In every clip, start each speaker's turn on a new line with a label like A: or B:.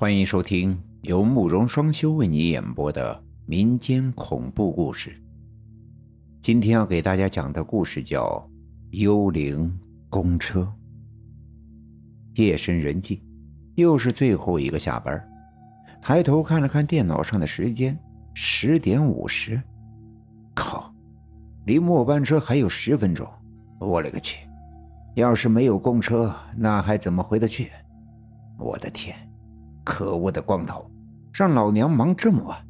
A: 欢迎收听由慕容双修为你演播的民间恐怖故事。今天要给大家讲的故事叫《幽灵公车》。夜深人静，又是最后一个下班。抬头看了看电脑上的时间，十点五十。靠，离末班车还有十分钟。我勒个去！要是没有公车，那还怎么回得去？我的天！可恶的光头，让老娘忙这么晚，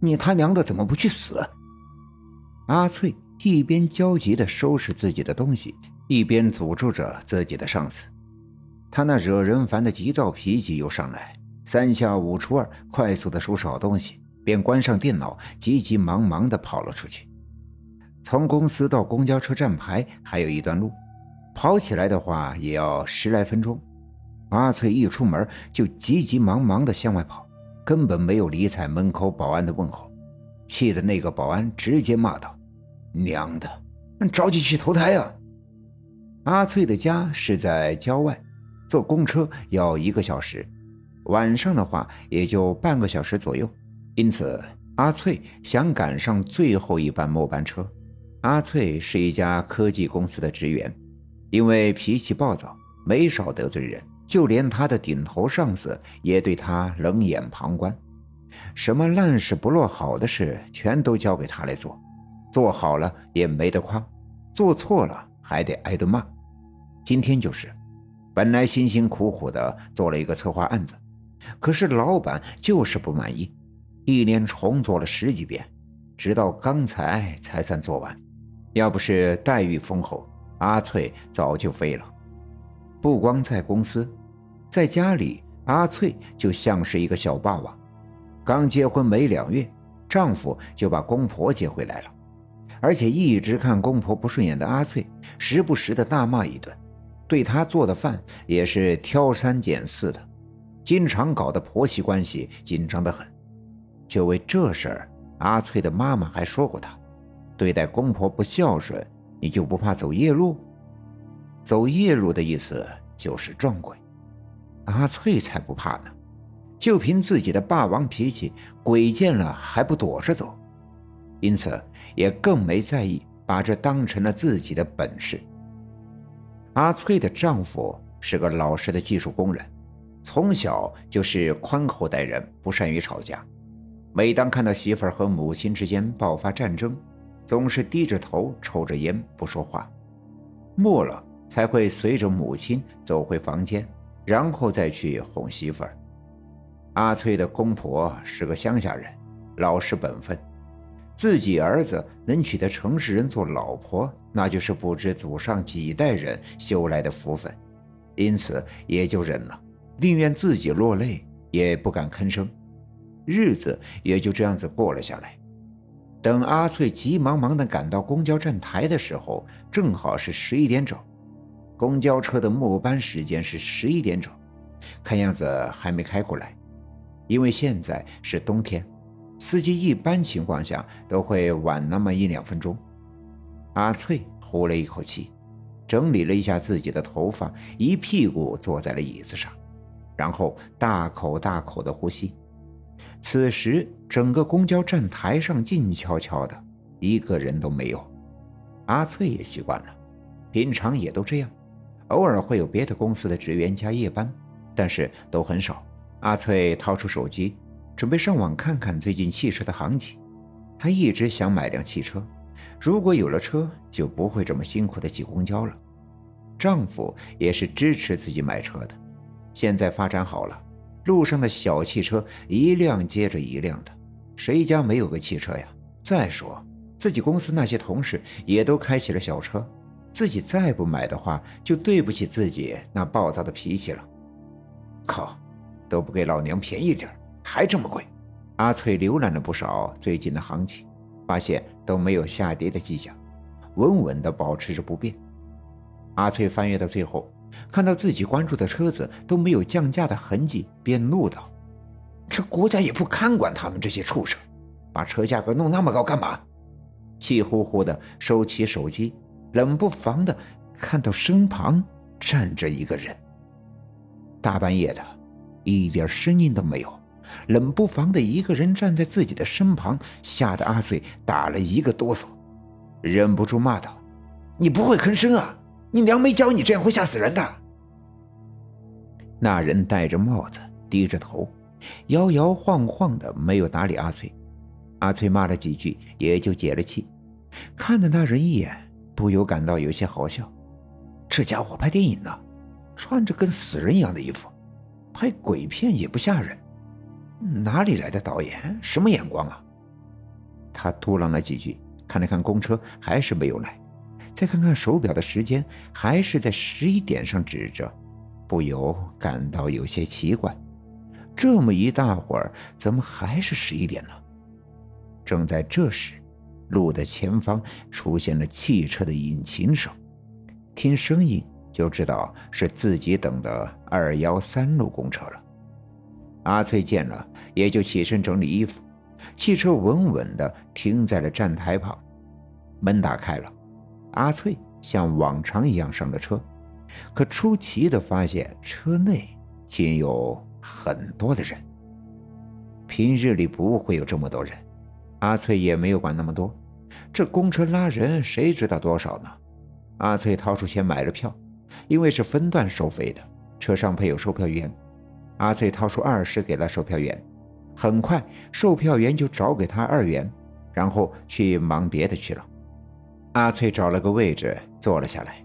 A: 你他娘的怎么不去死？阿翠一边焦急地收拾自己的东西，一边诅咒着自己的上司。他那惹人烦的急躁脾气又上来，三下五除二，快速地收拾好东西，便关上电脑，急急忙忙地跑了出去。从公司到公交车站牌还有一段路，跑起来的话也要十来分钟。阿翠一出门就急急忙忙地向外跑，根本没有理睬门口保安的问候，气得那个保安直接骂道：“娘的，着急去投胎啊！”阿翠的家是在郊外，坐公车要一个小时，晚上的话也就半个小时左右，因此阿翠想赶上最后一班末班车。阿翠是一家科技公司的职员，因为脾气暴躁，没少得罪人。就连他的顶头上司也对他冷眼旁观，什么烂事不落好的事全都交给他来做，做好了也没得夸，做错了还得挨顿骂。今天就是，本来辛辛苦苦的做了一个策划案子，可是老板就是不满意，一连重做了十几遍，直到刚才才算做完。要不是待遇丰厚，阿翠早就飞了。不光在公司。在家里，阿翠就像是一个小霸王。刚结婚没两月，丈夫就把公婆接回来了，而且一直看公婆不顺眼的阿翠，时不时的大骂一顿，对她做的饭也是挑三拣四的，经常搞得婆媳关系紧张的很。就为这事儿，阿翠的妈妈还说过她，对待公婆不孝顺，你就不怕走夜路？走夜路的意思就是撞鬼。阿翠才不怕呢，就凭自己的霸王脾气，鬼见了还不躲着走，因此也更没在意，把这当成了自己的本事。阿翠的丈夫是个老实的技术工人，从小就是宽厚待人，不善于吵架。每当看到媳妇儿和母亲之间爆发战争，总是低着头抽着烟不说话，末了才会随着母亲走回房间。然后再去哄媳妇儿。阿翠的公婆是个乡下人，老实本分，自己儿子能娶得城市人做老婆，那就是不知祖上几代人修来的福分，因此也就忍了，宁愿自己落泪也不敢吭声，日子也就这样子过了下来。等阿翠急忙忙地赶到公交站台的时候，正好是十一点整。公交车的末班时间是十一点整，看样子还没开过来，因为现在是冬天，司机一般情况下都会晚那么一两分钟。阿翠呼了一口气，整理了一下自己的头发，一屁股坐在了椅子上，然后大口大口的呼吸。此时，整个公交站台上静悄悄的，一个人都没有。阿翠也习惯了，平常也都这样。偶尔会有别的公司的职员加夜班，但是都很少。阿翠掏出手机，准备上网看看最近汽车的行情。她一直想买辆汽车，如果有了车，就不会这么辛苦的挤公交了。丈夫也是支持自己买车的。现在发展好了，路上的小汽车一辆接着一辆的，谁家没有个汽车呀？再说自己公司那些同事也都开起了小车。自己再不买的话，就对不起自己那暴躁的脾气了。靠，都不给老娘便宜点还这么贵！阿翠浏览了不少最近的行情，发现都没有下跌的迹象，稳稳地保持着不变。阿翠翻阅到最后，看到自己关注的车子都没有降价的痕迹，便怒道：“这国家也不看管他们这些畜生，把车价格弄那么高干嘛？”气呼呼地收起手机。冷不防的看到身旁站着一个人。大半夜的，一点声音都没有，冷不防的一个人站在自己的身旁，吓得阿翠打了一个哆嗦，忍不住骂道：“你不会吭声啊？你娘没教你这样会吓死人的。”那人戴着帽子，低着头，摇摇晃晃的，没有搭理阿翠。阿翠骂了几句，也就解了气，看了那人一眼，不由感到有些好笑。这家伙拍电影呢，穿着跟死人一样的衣服，拍鬼片也不吓人，哪里来的导演？什么眼光啊？他嘟囔了几句，看了看公车，还是没有来，再看看手表的时间，还是在十一点上指着，不由感到有些奇怪。这么一大会儿，怎么还是十一点呢？正在这时，路的前方出现了汽车的引擎声，听声音就知道是自己等的二幺三路公车了。阿翠见了，也就起身整理衣服。汽车稳稳地停在了站台旁，门打开了，阿翠像往常一样上了车，可出奇的发现车内竟有很多的人。平日里不会有这么多人。阿翠也没有管那么多，这公车拉人，谁知道多少呢？阿翠掏出钱买了票，因为是分段收费的，车上配有售票员。阿翠掏出二十给了售票员，很快售票员就找给他二元，然后去忙别的去了。阿翠找了个位置坐了下来，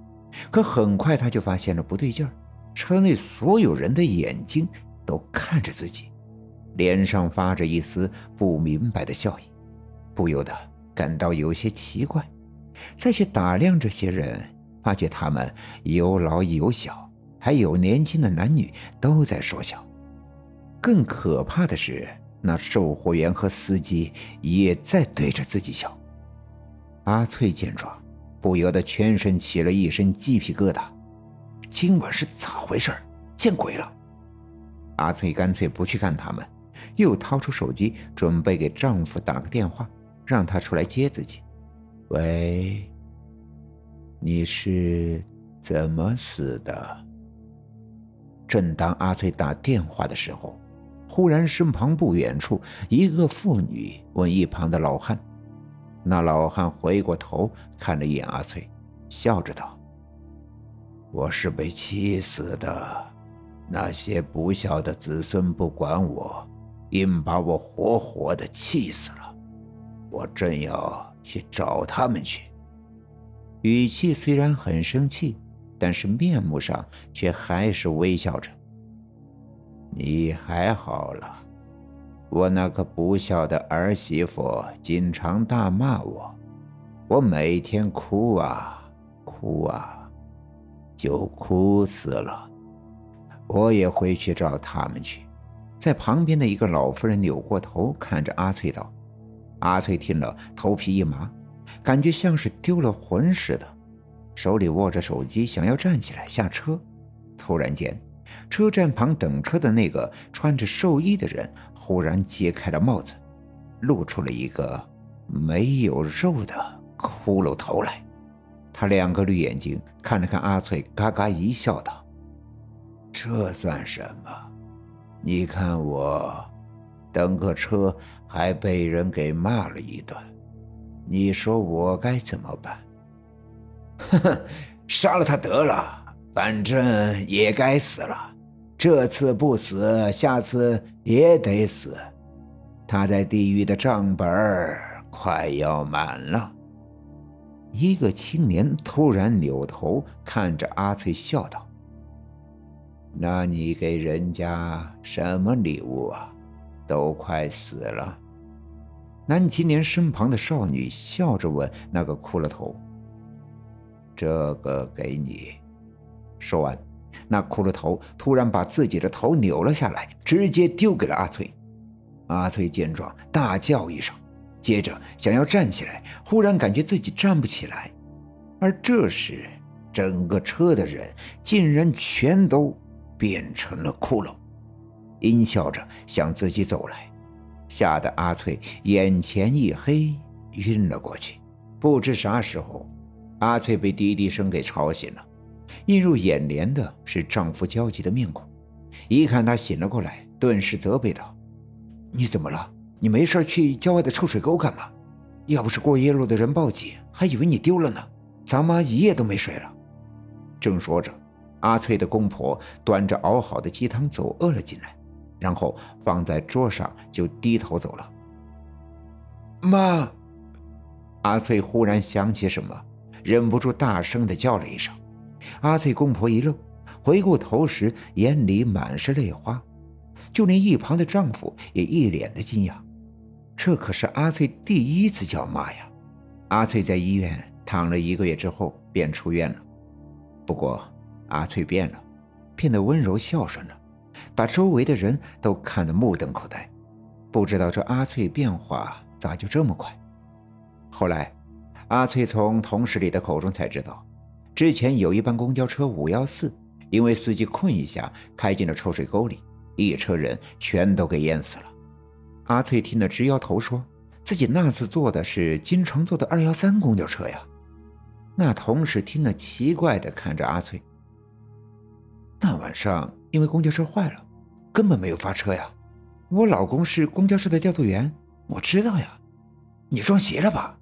A: 可很快他就发现了不对劲儿，车内所有人的眼睛都看着自己，脸上发着一丝不明白的笑意。不由得感到有些奇怪，再去打量这些人，发觉他们有老有小，还有年轻的男女都在说笑。更可怕的是，那售货员和司机也在对着自己笑。阿翠见状，不由得全身起了一身鸡皮疙瘩。今晚是咋回事？见鬼了！阿翠干脆不去看他们，又掏出手机准备给丈夫打个电话。让他出来接自己。喂，你是怎么死的？正当阿翠打电话的时候，忽然身旁不远处一个妇女问一旁的老汉。那老汉回过头看了一眼阿翠，笑着道：“我是被气死的，那些不孝的子孙不管我，硬把我活活的气死了。”我正要去找他们去，语气虽然很生气，但是面目上却还是微笑着。你还好了，我那个不孝的儿媳妇经常大骂我，我每天哭啊哭啊，就哭死了。我也回去找他们去。在旁边的一个老妇人扭过头看着阿翠道。阿翠听了，头皮一麻，感觉像是丢了魂似的，手里握着手机，想要站起来下车。突然间，车站旁等车的那个穿着寿衣的人忽然揭开了帽子，露出了一个没有肉的骷髅头来。他两个绿眼睛看了看阿翠，嘎嘎一笑，道：“这算什么？你看我。”等个车还被人给骂了一顿，你说我该怎么办？哼哼，杀了他得了，反正也该死了。这次不死，下次也得死。他在地狱的账本快要满了。一个青年突然扭头看着阿翠，笑道：“那你给人家什么礼物啊？”都快死了。男青年身旁的少女笑着问：“那个骷髅头，这个给你。”说完，那骷髅头突然把自己的头扭了下来，直接丢给了阿翠。阿翠见状，大叫一声，接着想要站起来，忽然感觉自己站不起来。而这时，整个车的人竟然全都变成了骷髅。阴笑着向自己走来，吓得阿翠眼前一黑，晕了过去。不知啥时候，阿翠被滴滴声给吵醒了，映入眼帘的是丈夫焦急的面孔。一看他醒了过来，顿时责备道：“你怎么了？你没事去郊外的臭水沟干嘛？要不是过夜路的人报警，还以为你丢了呢。咱妈一夜都没睡了。”正说着，阿翠的公婆端着熬好的鸡汤走饿了进来，然后放在桌上就低头走了。妈，阿翠忽然想起什么，忍不住大声的叫了一声。阿翠公婆一愣，回过头时眼里满是泪花，就连一旁的丈夫也一脸的惊讶。这可是阿翠第一次叫妈呀！阿翠在医院躺了一个月之后便出院了。不过，阿翠变了，变得温柔孝顺了，把周围的人都看得目瞪口呆。不知道这阿翠变化咋就这么快？后来，阿翠从同事里的口中才知道，之前有一班公交车五幺四，因为司机困一下开进了臭水沟里，一车人全都给淹死了。阿翠听了直摇头，说自己那次坐的是经常坐的二幺三公交车呀。那同事听了，奇怪的看着阿翠。那晚上因为公交车坏了，根本没有发车呀。我老公是公交车的调度员，我知道呀。你撞邪了吧？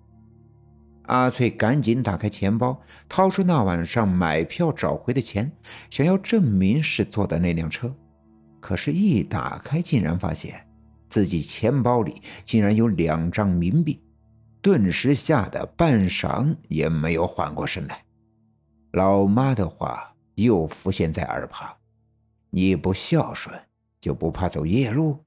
A: 阿翠赶紧打开钱包，掏出那晚上买票找回的钱，想要证明是坐的那辆车。可是，一打开，竟然发现自己钱包里竟然有两张冥币。顿时吓得半晌也没有缓过神来，老妈的话又浮现在耳旁：“你不孝顺，就不怕走夜路。”